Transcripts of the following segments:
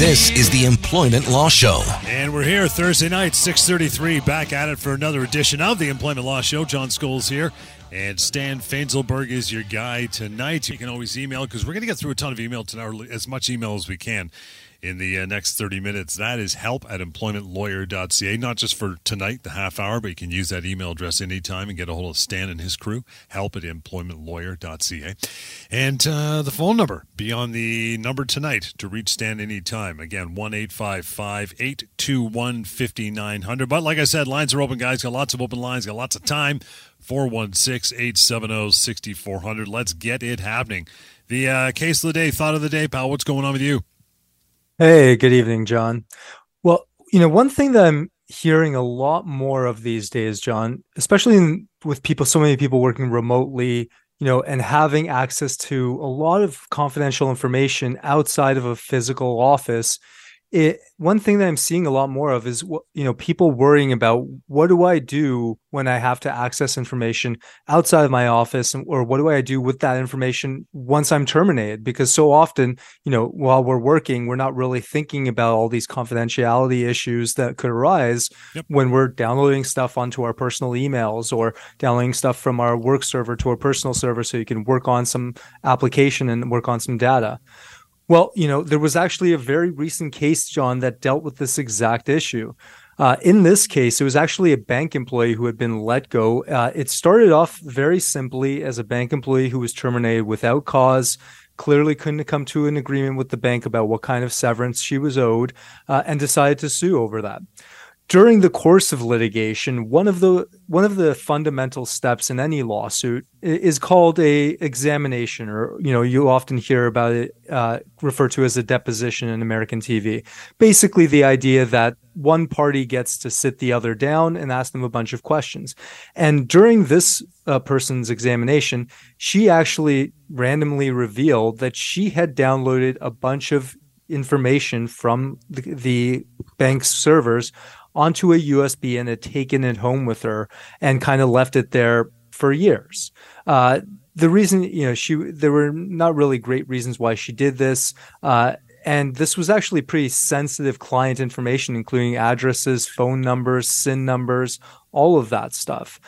This is the Employment Law Show. And we're here Thursday night, 633, back at it for another edition of the Employment Law Show. John Scholes here. And Stan Fainzilberg is your guy tonight. You can always email because we're going to get through a ton of email tonight, as much email as we can in the uh, next 30 minutes. That is help at employmentlawyer.ca, not just for tonight, the half hour, but you can use that email address anytime and get a hold of Stan and his crew, help at employmentlawyer.ca. And uh, the phone number, be on the number tonight to reach Stan anytime. Again, 1 821 5900. But like I said, lines are open, guys. Got lots of open lines, got lots of time. 416 870 6400. Let's get it happening. The uh, case of the day, thought of the day, pal. What's going on with you? Hey, good evening, John. Well, you know, one thing that I'm hearing a lot more of these days, John, especially in, with people, so many people working remotely, you know, and having access to a lot of confidential information outside of a physical office it one thing that i'm seeing a lot more of is you know people worrying about what do i do when i have to access information outside of my office or what do i do with that information once i'm terminated because so often you know while we're working we're not really thinking about all these confidentiality issues that could arise yep. when we're downloading stuff onto our personal emails or downloading stuff from our work server to our personal server so you can work on some application and work on some data well, you know, there was actually a very recent case, John, that dealt with this exact issue. Uh, in this case, it was actually a bank employee who had been let go. Uh, it started off very simply as a bank employee who was terminated without cause, clearly couldn't come to an agreement with the bank about what kind of severance she was owed, uh, and decided to sue over that during the course of litigation, one of the one of the fundamental steps in any lawsuit is called a examination, or you know, you often hear about it uh, referred to as a deposition in American TV. Basically, the idea that one party gets to sit the other down and ask them a bunch of questions. And during this uh, person's examination, she actually randomly revealed that she had downloaded a bunch of information from the, the bank's servers onto a USB and had taken it home with her and kind of left it there for years. Uh, the reason, you know, she there were not really great reasons why she did this. Uh, and this was actually pretty sensitive client information, including addresses, phone numbers, SIN numbers, all of that stuff.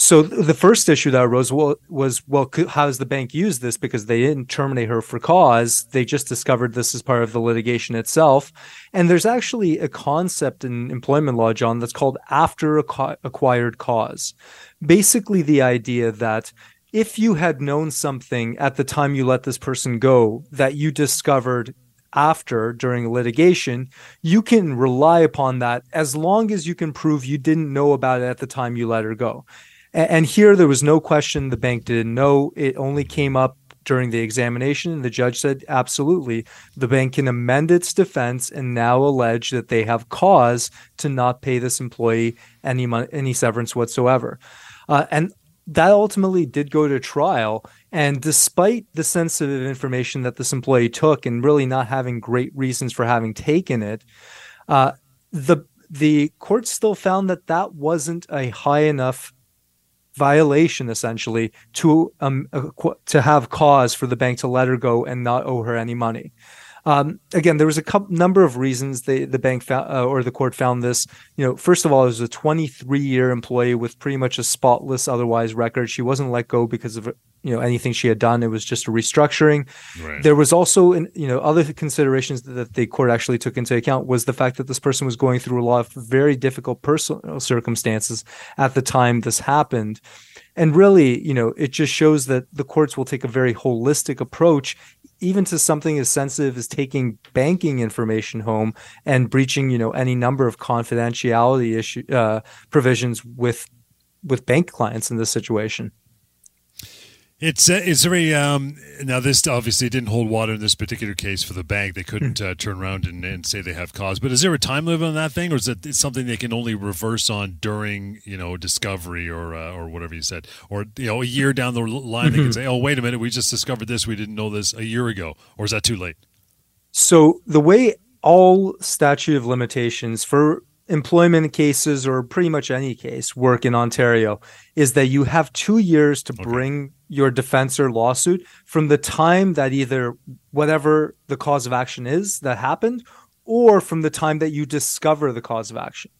So the first issue that arose was, well, how does the bank use this? Because they didn't terminate her for cause. They just discovered this as part of the litigation itself. And there's actually a concept in employment law, John, that's called after acquired cause. Basically, the idea that if you had known something at the time you let this person go that you discovered after during litigation, you can rely upon that as long as you can prove you didn't know about it at the time you let her go. And here there was no question the bank didn't know. It only came up during the examination. And the judge said, absolutely, the bank can amend its defense and now allege that they have cause to not pay this employee any any severance whatsoever. Uh, and that ultimately did go to trial. And despite the sensitive information that this employee took and really not having great reasons for having taken it, uh, the the court still found that that wasn't a high enough violation essentially to um to have cause for the bank to let her go and not owe her any money. Um, again, there was a couple, number of reasons the the bank found, uh, or the court found this. You know, first of all, it was a 23 year employee with pretty much a spotless otherwise record. She wasn't let go because of you know anything she had done. It was just a restructuring. Right. There was also you know other considerations that the court actually took into account was the fact that this person was going through a lot of very difficult personal circumstances at the time this happened. And really, you know, it just shows that the courts will take a very holistic approach even to something as sensitive as taking banking information home and breaching, you know, any number of confidentiality issue uh, provisions with with bank clients in this situation. It's uh, it's very um, now. This obviously didn't hold water in this particular case for the bank. They couldn't hmm. uh, turn around and, and, say they have cause. But is there a time limit on that thing, or is it something they can only reverse on during you know discovery or uh, or whatever you said, or you know a year down the line they can say, oh wait a minute, we just discovered this, we didn't know this a year ago, or is that too late? So the way all statute of limitations for employment cases or pretty much any case work in Ontario is that you have two years to okay. bring your defense or lawsuit from the time that either whatever the cause of action is that happened or from the time that you discover the cause of action.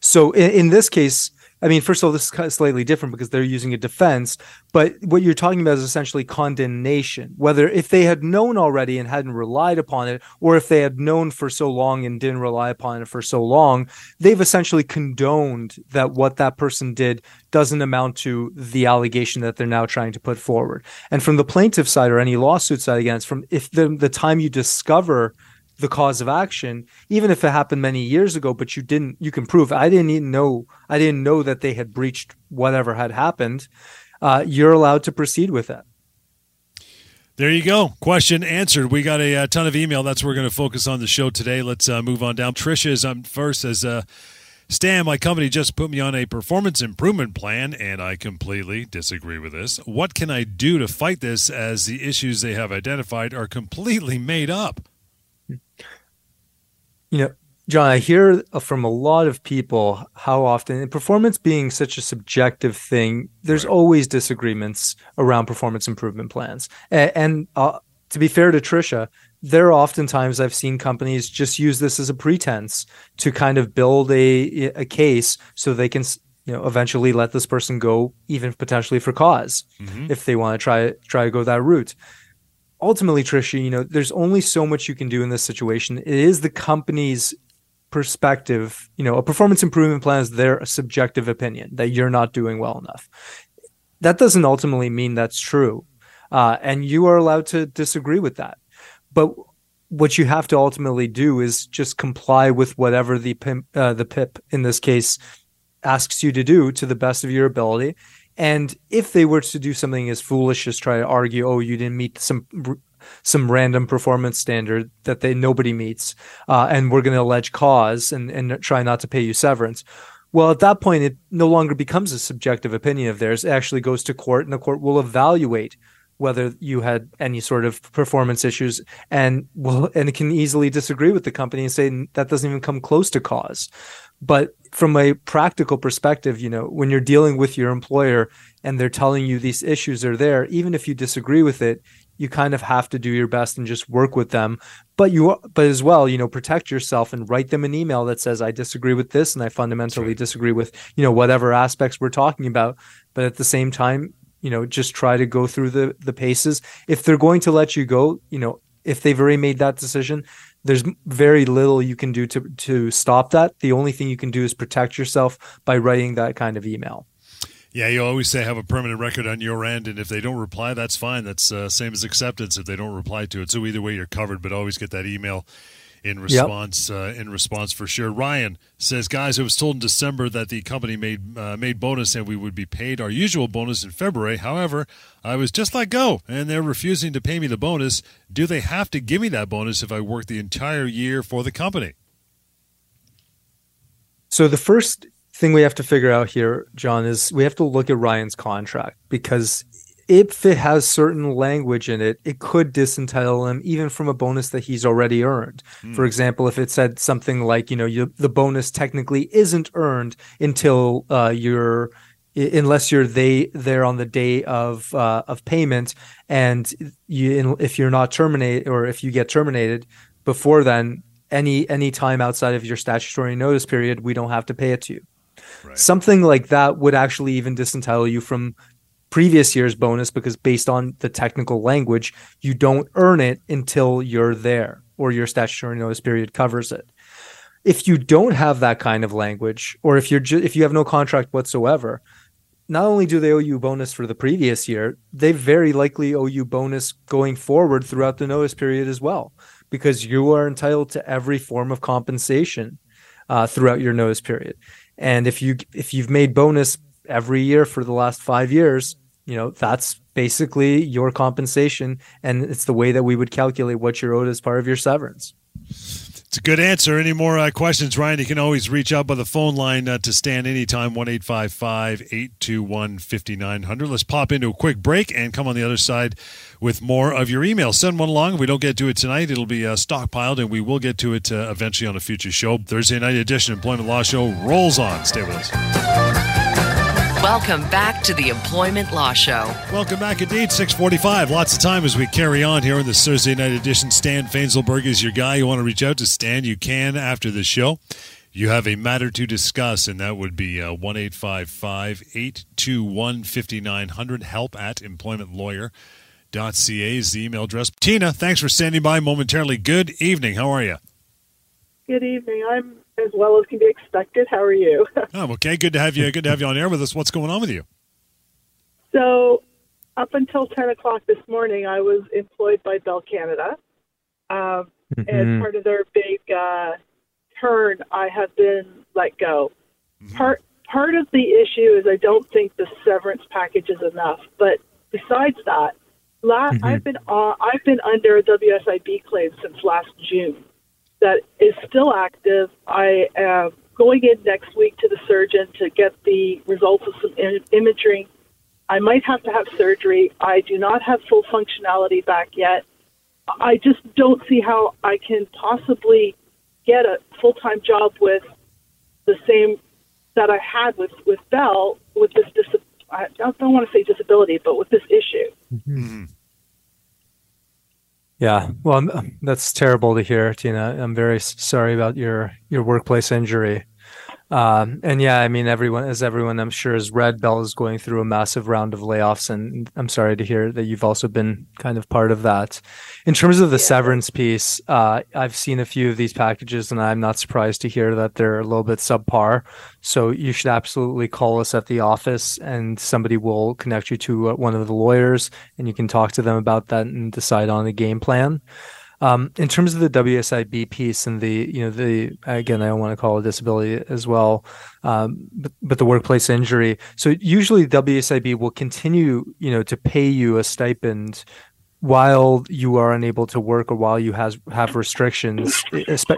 So in, in this case, I mean, first of all, this is kind of slightly different because they're using a defense, but what you're talking about is essentially condonation. Whether if they had known already and hadn't relied upon it, or if they had known for so long and didn't rely upon it for so long, they've essentially condoned that what that person did doesn't amount to the allegation that they're now trying to put forward. And from the plaintiff side or any lawsuit side against, from if the the time you discover the cause of action, even if it happened many years ago, but you didn't, you can prove I didn't even know, I didn't know that they had breached whatever had happened. Uh, you're allowed to proceed with that. There you go. Question answered. We got a, a ton of email. That's where we're going to focus on the show today. Let's uh, move on down. Trisha is on first as uh, Stan, my company just put me on a performance improvement plan, and I completely disagree with this. What can I do to fight this as the issues they have identified are completely made up? You know, John, I hear from a lot of people how often performance being such a subjective thing, there's right. always disagreements around performance improvement plans. And, and uh, to be fair to Trisha, there are oftentimes I've seen companies just use this as a pretense to kind of build a a case so they can you know eventually let this person go even potentially for cause mm-hmm. if they want to try try to go that route ultimately, Trisha, you know, there's only so much you can do in this situation. It is the company's perspective. You know, a performance improvement plan is their subjective opinion that you're not doing well enough. That doesn't ultimately mean that's true. Uh, and you are allowed to disagree with that. But what you have to ultimately do is just comply with whatever the uh, the PIP in this case asks you to do to the best of your ability and if they were to do something as foolish as try to argue, oh, you didn't meet some some random performance standard that they nobody meets, uh, and we're going to allege cause and and try not to pay you severance. Well, at that point, it no longer becomes a subjective opinion of theirs. It actually goes to court, and the court will evaluate whether you had any sort of performance issues and will and can easily disagree with the company and say that doesn't even come close to cause but from a practical perspective, you know, when you're dealing with your employer and they're telling you these issues are there, even if you disagree with it, you kind of have to do your best and just work with them. But you, but as well, you know, protect yourself and write them an email that says, I disagree with this and I fundamentally right. disagree with, you know, whatever aspects we're talking about. But at the same time, you know, just try to go through the the paces. If they're going to let you go, you know, if they've already made that decision, there's very little you can do to to stop that. The only thing you can do is protect yourself by writing that kind of email. Yeah, you always say have a permanent record on your end, and if they don't reply, that's fine. That's uh, same as acceptance if they don't reply to it. So either way, you're covered. But always get that email in response yep. uh, in response for sure. Ryan says, guys, I was told in December that the company made uh, made bonus and we would be paid our usual bonus in February. However, I was just let go and they're refusing to pay me the bonus. Do they have to give me that bonus if I work the entire year for the company? So the first thing we have to figure out here, John, is we have to look at Ryan's contract because if it has certain language in it, it could disentitle him even from a bonus that he's already earned. Mm. For example, if it said something like, you know, you, the bonus technically isn't earned until uh, you're unless you're they there on the day of uh, of payment, and you if you're not terminated or if you get terminated before then, any any time outside of your statutory notice period, we don't have to pay it to you. Right. Something like that would actually even disentitle you from previous year's bonus because based on the technical language, you don't earn it until you're there or your statutory notice period covers it. If you don't have that kind of language, or if you're ju- if you have no contract whatsoever, not only do they owe you bonus for the previous year, they very likely owe you bonus going forward throughout the notice period as well, because you are entitled to every form of compensation uh, throughout your notice period. And if you if you've made bonus every year for the last five years, you know that's basically your compensation and it's the way that we would calculate what you're owed as part of your severance. It's a good answer. Any more uh, questions ryan? You can always reach out by the phone line uh, to Stan anytime 1-855-821-5900 let's pop into a quick break and come on the other side with more of your email. Send one along. If we don't get to it tonight it'll be uh, stockpiled and we will get to it uh, eventually on a future show. Thursday night edition employment law show rolls on. Stay with us Welcome back to the Employment Law Show. Welcome back indeed, 645. Lots of time as we carry on here in this Thursday night edition. Stan Fainzilberg is your guy. You want to reach out to Stan, you can after the show. You have a matter to discuss, and that would be uh, 1 821 5900. Help at employmentlawyer.ca is the email address. Tina, thanks for standing by momentarily. Good evening. How are you? Good evening. I'm as well as can be expected. How are you? oh, okay. Good to have you. Good to have you on air with us. What's going on with you? So, up until 10 o'clock this morning, I was employed by Bell Canada. Um, mm-hmm. As part of their big uh, turn, I have been let go. Mm-hmm. Part part of the issue is I don't think the severance package is enough. But besides that, la- mm-hmm. I've been uh, I've been under a WSIB claim since last June that is still active. I am going in next week to the surgeon to get the results of some Im- imaging. I might have to have surgery. I do not have full functionality back yet. I just don't see how I can possibly get a full time job with the same that I had with with Bell with this dis- I don't want to say disability, but with this issue. Mm-hmm. Yeah, well, that's terrible to hear, Tina. I'm very sorry about your your workplace injury. Um, and yeah, I mean, everyone, as everyone I'm sure is read, Bell is going through a massive round of layoffs, and I'm sorry to hear that you've also been kind of part of that. In terms of the yeah. severance piece, uh, I've seen a few of these packages, and I'm not surprised to hear that they're a little bit subpar. So you should absolutely call us at the office, and somebody will connect you to uh, one of the lawyers, and you can talk to them about that and decide on a game plan. Um, in terms of the WSIB piece and the, you know, the again, I don't want to call it disability as well, um, but, but the workplace injury. So usually WSIB will continue, you know, to pay you a stipend while you are unable to work or while you has have restrictions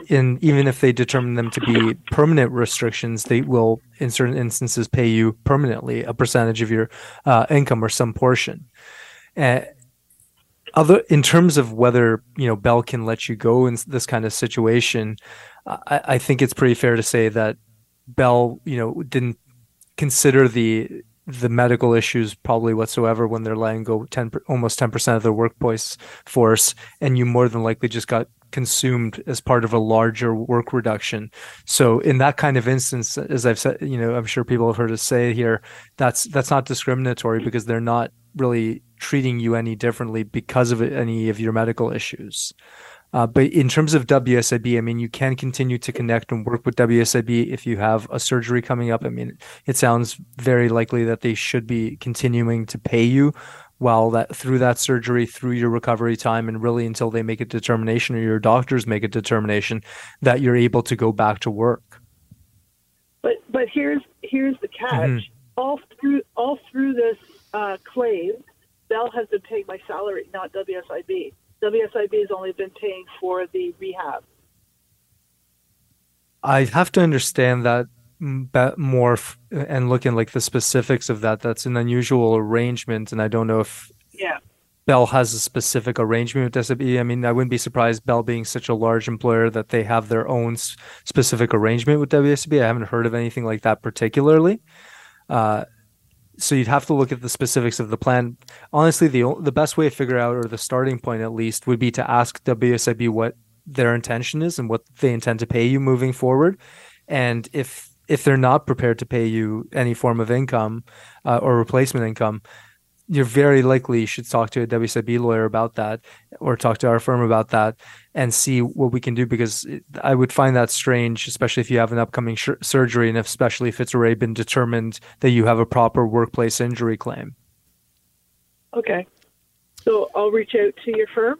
in even if they determine them to be permanent restrictions they will in certain instances pay you permanently a percentage of your uh, income or some portion uh, other in terms of whether you know Bell can let you go in this kind of situation, I, I think it's pretty fair to say that Bell, you know, didn't consider the the medical issues probably whatsoever when they're letting go 10 almost 10% of their workforce force and you more than likely just got consumed as part of a larger work reduction so in that kind of instance as i've said you know i'm sure people have heard us say here that's that's not discriminatory because they're not really treating you any differently because of any of your medical issues. Uh, but in terms of WSIB, I mean, you can continue to connect and work with WSIB if you have a surgery coming up. I mean, it sounds very likely that they should be continuing to pay you while that through that surgery, through your recovery time, and really until they make a determination or your doctors make a determination that you're able to go back to work. But but here's here's the catch. Mm-hmm. All through all through this uh, claim, Bell has been paying my salary, not WSIB. WSIB has only been paying for the rehab. I have to understand that more f- and looking like the specifics of that. That's an unusual arrangement, and I don't know if yeah. Bell has a specific arrangement with WSIB. I mean, I wouldn't be surprised Bell being such a large employer that they have their own s- specific arrangement with WSIB. I haven't heard of anything like that particularly. Uh, so you'd have to look at the specifics of the plan. Honestly, the the best way to figure out, or the starting point at least, would be to ask WSIB what their intention is and what they intend to pay you moving forward. And if if they're not prepared to pay you any form of income uh, or replacement income, you're very likely you should talk to a WCB lawyer about that or talk to our firm about that and see what we can do because I would find that strange, especially if you have an upcoming sh- surgery and especially if it's already been determined that you have a proper workplace injury claim. Okay. So I'll reach out to your firm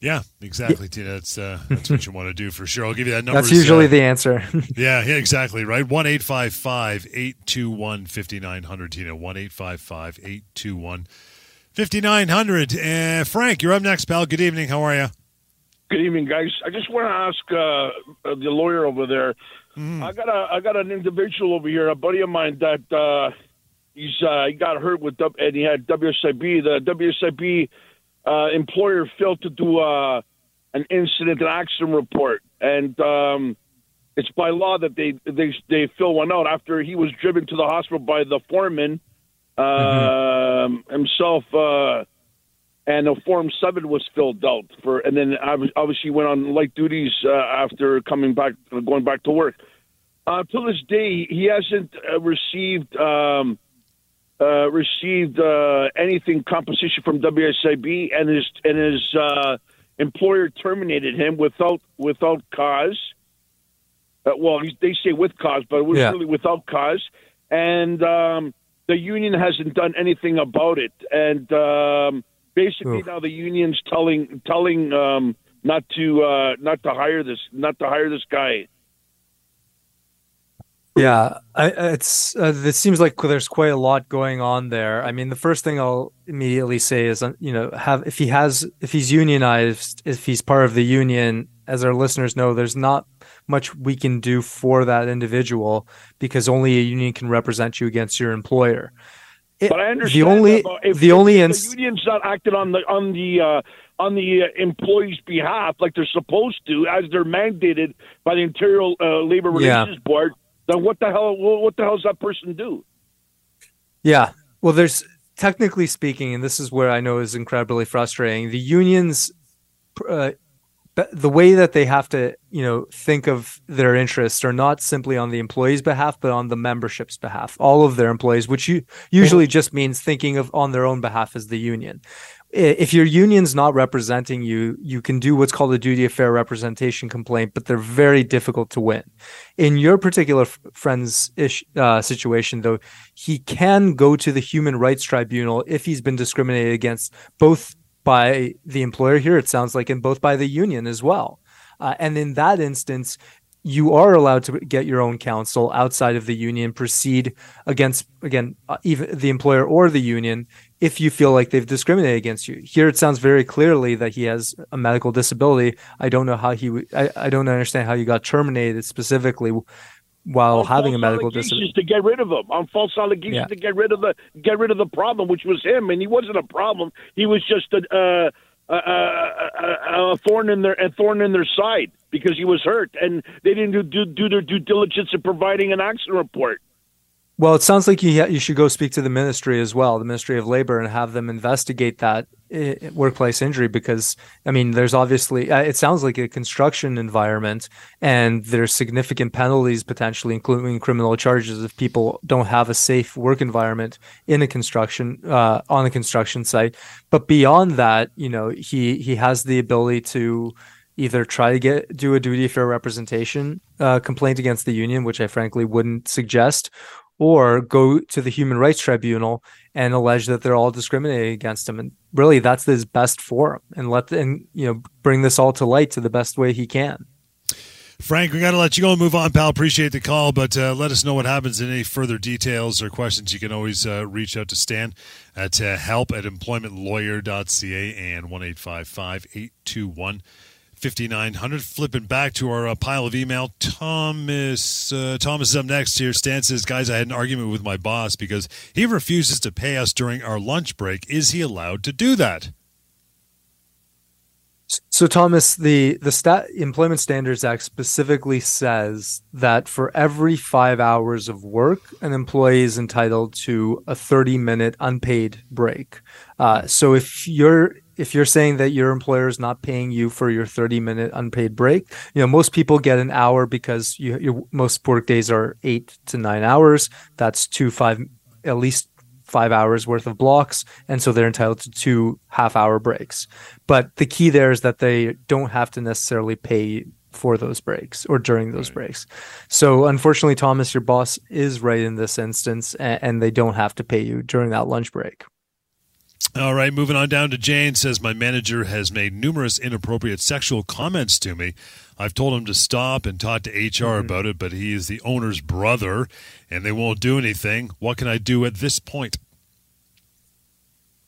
yeah, exactly, yeah. Tina. That's uh, that's what you want to do for sure. I'll give you that number. That's usually uh, the answer. yeah, yeah, exactly. Right. One eight five five eight two one fifty nine hundred. Tina. One eight five five eight two one fifty nine hundred. Uh, Frank, you're up next, pal. Good evening. How are you? Good evening, guys. I just want to ask uh, the lawyer over there. Mm. I got a I got an individual over here, a buddy of mine that uh, he's uh, he got hurt with and he had WSIB. The WSIB uh, employer failed to do uh, an incident, and accident report, and um, it's by law that they they they fill one out after he was driven to the hospital by the foreman uh, mm-hmm. himself. Uh, and a form seven was filled out for, and then obviously went on light duties uh, after coming back, going back to work. Uh, till this day, he hasn't uh, received um, uh, received uh, anything compensation from WSIB, and his and his uh, employer terminated him without without cause. well, they say with cause, but it was yeah. really without cause, and um, the union hasn't done anything about it, and. Um, basically Oof. now the union's telling telling um, not to uh, not to hire this not to hire this guy. Yeah, I, it's uh, it seems like there's quite a lot going on there. I mean, the first thing I'll immediately say is, uh, you know, have if he has if he's unionized, if he's part of the union, as our listeners know, there's not much we can do for that individual because only a union can represent you against your employer. It, but I understand the only if, the if only ins- the union's not acting on the on the uh, on the uh, employee's behalf like they're supposed to, as they're mandated by the Ontario uh, Labor Relations yeah. Board, then what the hell? What the hell does that person do? Yeah, well, there's technically speaking, and this is where I know is incredibly frustrating. The unions uh, the way that they have to you know think of their interests are not simply on the employees behalf but on the membership's behalf all of their employees which usually just means thinking of on their own behalf as the union if your union's not representing you you can do what's called a duty of fair representation complaint but they're very difficult to win in your particular friend's ish, uh, situation though he can go to the human rights tribunal if he's been discriminated against both by the employer here, it sounds like, and both by the union as well. Uh, and in that instance, you are allowed to get your own counsel outside of the union, proceed against, again, uh, even the employer or the union if you feel like they've discriminated against you. Here it sounds very clearly that he has a medical disability. I don't know how he, I, I don't understand how you got terminated specifically while on having a medical disability to get rid of him on false allegations yeah. to get rid of the get rid of the problem, which was him, and he wasn't a problem. He was just a, uh, a, a, a thorn in their a thorn in their side because he was hurt, and they didn't do, do, do their due diligence in providing an accident report. Well, it sounds like you you should go speak to the ministry as well, the Ministry of Labor, and have them investigate that eh, workplace injury because I mean, there's obviously uh, it sounds like a construction environment, and there's significant penalties potentially, including criminal charges, if people don't have a safe work environment in a construction uh, on a construction site. But beyond that, you know, he he has the ability to either try to get do a duty fair representation uh, complaint against the union, which I frankly wouldn't suggest, or go to the human rights tribunal and allege that they're all discriminating against him and really that's his best forum and let and you know bring this all to light to the best way he can Frank, we got to let you go and move on, pal. Appreciate the call, but uh, let us know what happens in any further details or questions. You can always uh, reach out to Stan at uh, help at employmentlawyer.ca and 1 821 5900. Flipping back to our uh, pile of email. Thomas uh, Thomas is up next here. Stan says, Guys, I had an argument with my boss because he refuses to pay us during our lunch break. Is he allowed to do that? So, Thomas, the the stat, Employment Standards Act specifically says that for every five hours of work, an employee is entitled to a 30 minute unpaid break. Uh, so, if you're if you're saying that your employer is not paying you for your 30 minute unpaid break, you know, most people get an hour because you, your most work days are eight to nine hours. That's two, five, at least five hours worth of blocks. And so they're entitled to two half hour breaks. But the key there is that they don't have to necessarily pay for those breaks or during those right. breaks. So unfortunately, Thomas, your boss is right in this instance, and, and they don't have to pay you during that lunch break. All right, moving on down to Jane says my manager has made numerous inappropriate sexual comments to me. I've told him to stop and talk to HR mm-hmm. about it, but he is the owner's brother and they won't do anything. What can I do at this point?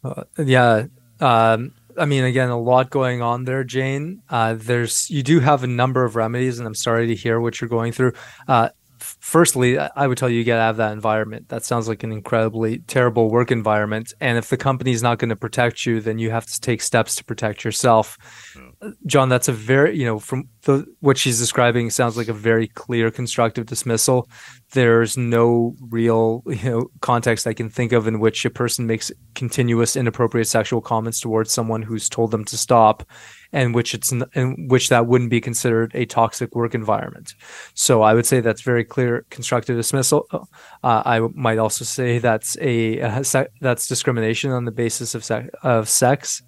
Uh, yeah, um, I mean, again, a lot going on there, Jane. Uh, there's you do have a number of remedies, and I'm sorry to hear what you're going through. Uh, firstly, I would tell you, you get out of that environment. That sounds like an incredibly terrible work environment. And if the company is not going to protect you, then you have to take steps to protect yourself. Hmm. John, that's a very, you know, from the, what she's describing sounds like a very clear constructive dismissal. There's no real, you know, context I can think of in which a person makes continuous inappropriate sexual comments towards someone who's told them to stop, and which it's in which that wouldn't be considered a toxic work environment. So I would say that's very clear constructive dismissal. Uh, I might also say that's a, a that's discrimination on the basis of of sex.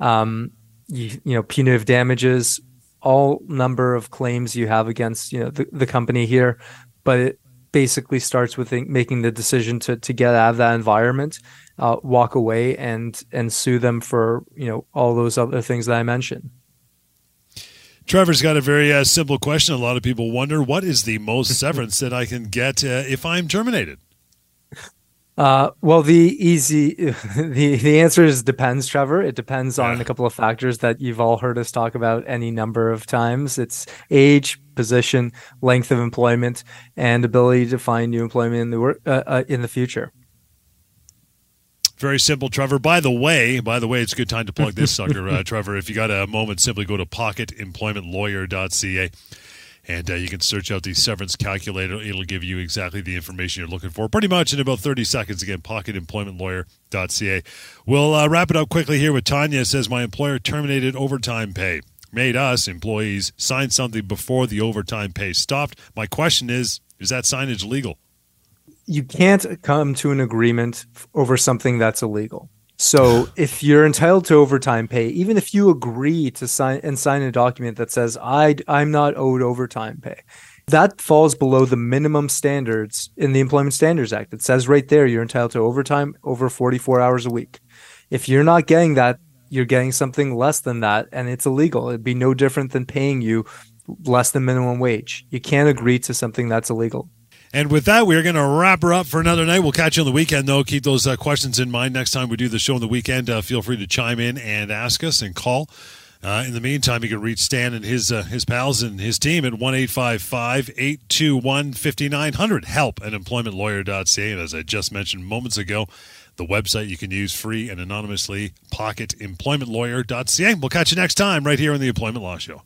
Um, you, you know punitive damages all number of claims you have against you know the, the company here but it basically starts with making the decision to to get out of that environment uh, walk away and and sue them for you know all those other things that i mentioned Trevor's got a very uh, simple question. A lot of people wonder what is the most severance that I can get uh, if I'm terminated? Uh, well, the easy the the answer is depends, Trevor. It depends on a couple of factors that you've all heard us talk about any number of times. It's age, position, length of employment, and ability to find new employment in the work uh, uh, in the future. Very simple, Trevor. By the way, by the way, it's a good time to plug this sucker, uh, Trevor. If you got a moment, simply go to pocketemploymentlawyer.ca and uh, you can search out the severance calculator. It'll give you exactly the information you're looking for, pretty much in about 30 seconds. Again, pocketemploymentlawyer.ca. We'll uh, wrap it up quickly here with Tanya. Says, My employer terminated overtime pay, made us, employees, sign something before the overtime pay stopped. My question is, is that signage legal? You can't come to an agreement over something that's illegal. So if you're entitled to overtime pay, even if you agree to sign and sign a document that says I I'm not owed overtime pay, that falls below the minimum standards in the Employment Standards Act. It says right there you're entitled to overtime over 44 hours a week. If you're not getting that, you're getting something less than that and it's illegal. It'd be no different than paying you less than minimum wage. You can't agree to something that's illegal. And with that, we're going to wrap her up for another night. We'll catch you on the weekend, though. Keep those uh, questions in mind next time we do the show on the weekend. Uh, feel free to chime in and ask us and call. Uh, in the meantime, you can reach Stan and his uh, his pals and his team at 1 821 5900. Help at employmentlawyer.ca. And as I just mentioned moments ago, the website you can use free and anonymously, pocketemploymentlawyer.ca. We'll catch you next time right here on the Employment Law Show.